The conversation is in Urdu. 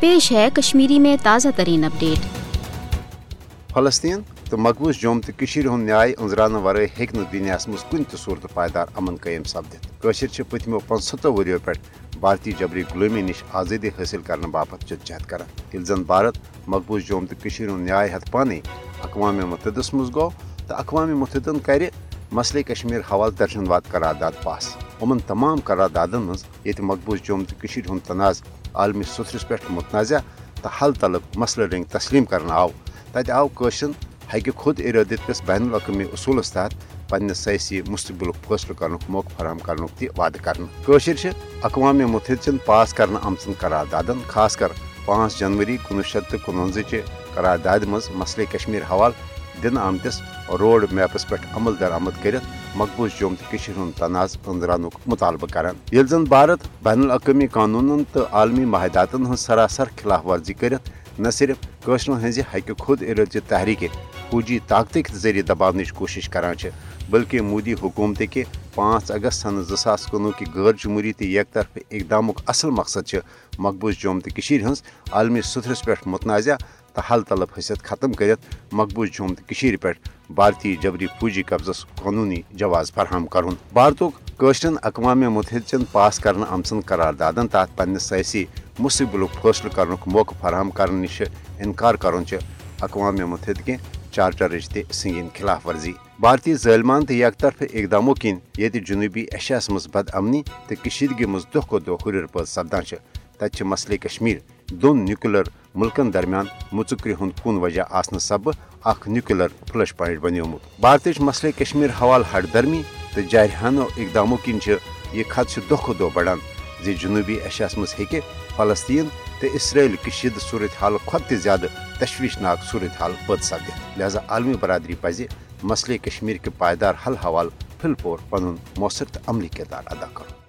پیش ہے کشمیری میں تازہ ترین اپڈیٹ۔ فلسطین تو مقبوض جوم تو ہند نیائے انزران ورائے ہیکہ دنیا مز کن تہ صورت پائیدار امن قیم سپدت پتمو پانچستو وریو پہ بھارتی جبری غلومی نش آزادی حاصل کرنے باپت جدجہد کران یل زن بھارت مقبوض جوم تو ہند نیائے ہتھ پانے اقوام متحدس مز گو تو اقوام متحدن کر مسئلہ کشمیر حوالہ درجن واد قرارداد پاس۔ ان تمام قراردادن مز یہ مقبوض جوم تو ہند تنازع عالمی سترس پہ متنازع تو حل طلب مسئلہ رنگ تسلیم کرنا آو تت آو قشرن ہکہ خود ارادت کس بین الاقوامی اصولس تحت پنہ سیاسی مستقبل فیصلہ کرنے موقع فراہم کرنے تہ وعدہ کرشر اقوام متحد پاس کرنا آمژن قراردادن خاص کر پانچ جنوری کنوہ شیت تو کنونزہ چہ قرارداد مز مسئلہ کشمیر حوالہ دن آمتس روڈ میپس پہ عمل درآمد کرت مقبوض جوم تو ہند تنازع اندران مطالبہ کران۔ یل زن بھارت بین الاقوامی قانون تو عالمی معاہداتن ہن سراسر خلاف ورزی کرت نہ صرف قشرن ہز حکہ خود ارادی تحریک فوجی طاقت ذریعہ دباؤ نش کوشش کران بلکہ مودی حکومت کے پانچ اگست سن زاس کنوہ کی غیر جمہوری تو یک طرف اقدام اصل مقصد مقبوض جوم تو ہز عالمی سترس پہ متنازع تو حل طلب حیثیت ختم کرت مقبوض جوم تو پہ بھارتی جبری فوجی قبضس قانونی جواز فراہم کرن بھارتک اقوام متحد چن پاس کرنے آمژن قراردادن تحت پنہ سیاسی مستقبل فیصلہ کرنے موقع فراہم کرنے نش انکار کرن اقوام متحد کے چارٹرچ تہ سنگین خلاف ورزی۔ بھارتی ظالمان تو یک طرف اقداموں کن یہ جنوبی ایشیاس مز بد امنی تو کشیدگی مز دہ کھو دہ ہر پہ سپدان تت مسئلہ کشمیر، دون نیوکلر ملکن درمیان مچکری ہند کن وجہ آسن سب اخ نیوکلر فلش پوائنٹ بنیومت بھارتچ مسئلہ کشمیر حوالہ ہٹ درمی تو جارحانہ اقداموں کن یہ خدشہ دہ کھو دہ بڑان زی جنوبی ایشیاس مز ہیکہ فلسطین تو اسرائیل کشید صورت حال کھت زیادہ تشویشناک صورت حال بد سپدت لہذا عالمی برادری پزِ مسئلے کشمیر کے پائیدار حل حوالہ پھل پور پن مؤثر تو عملی کردار ادا کرو۔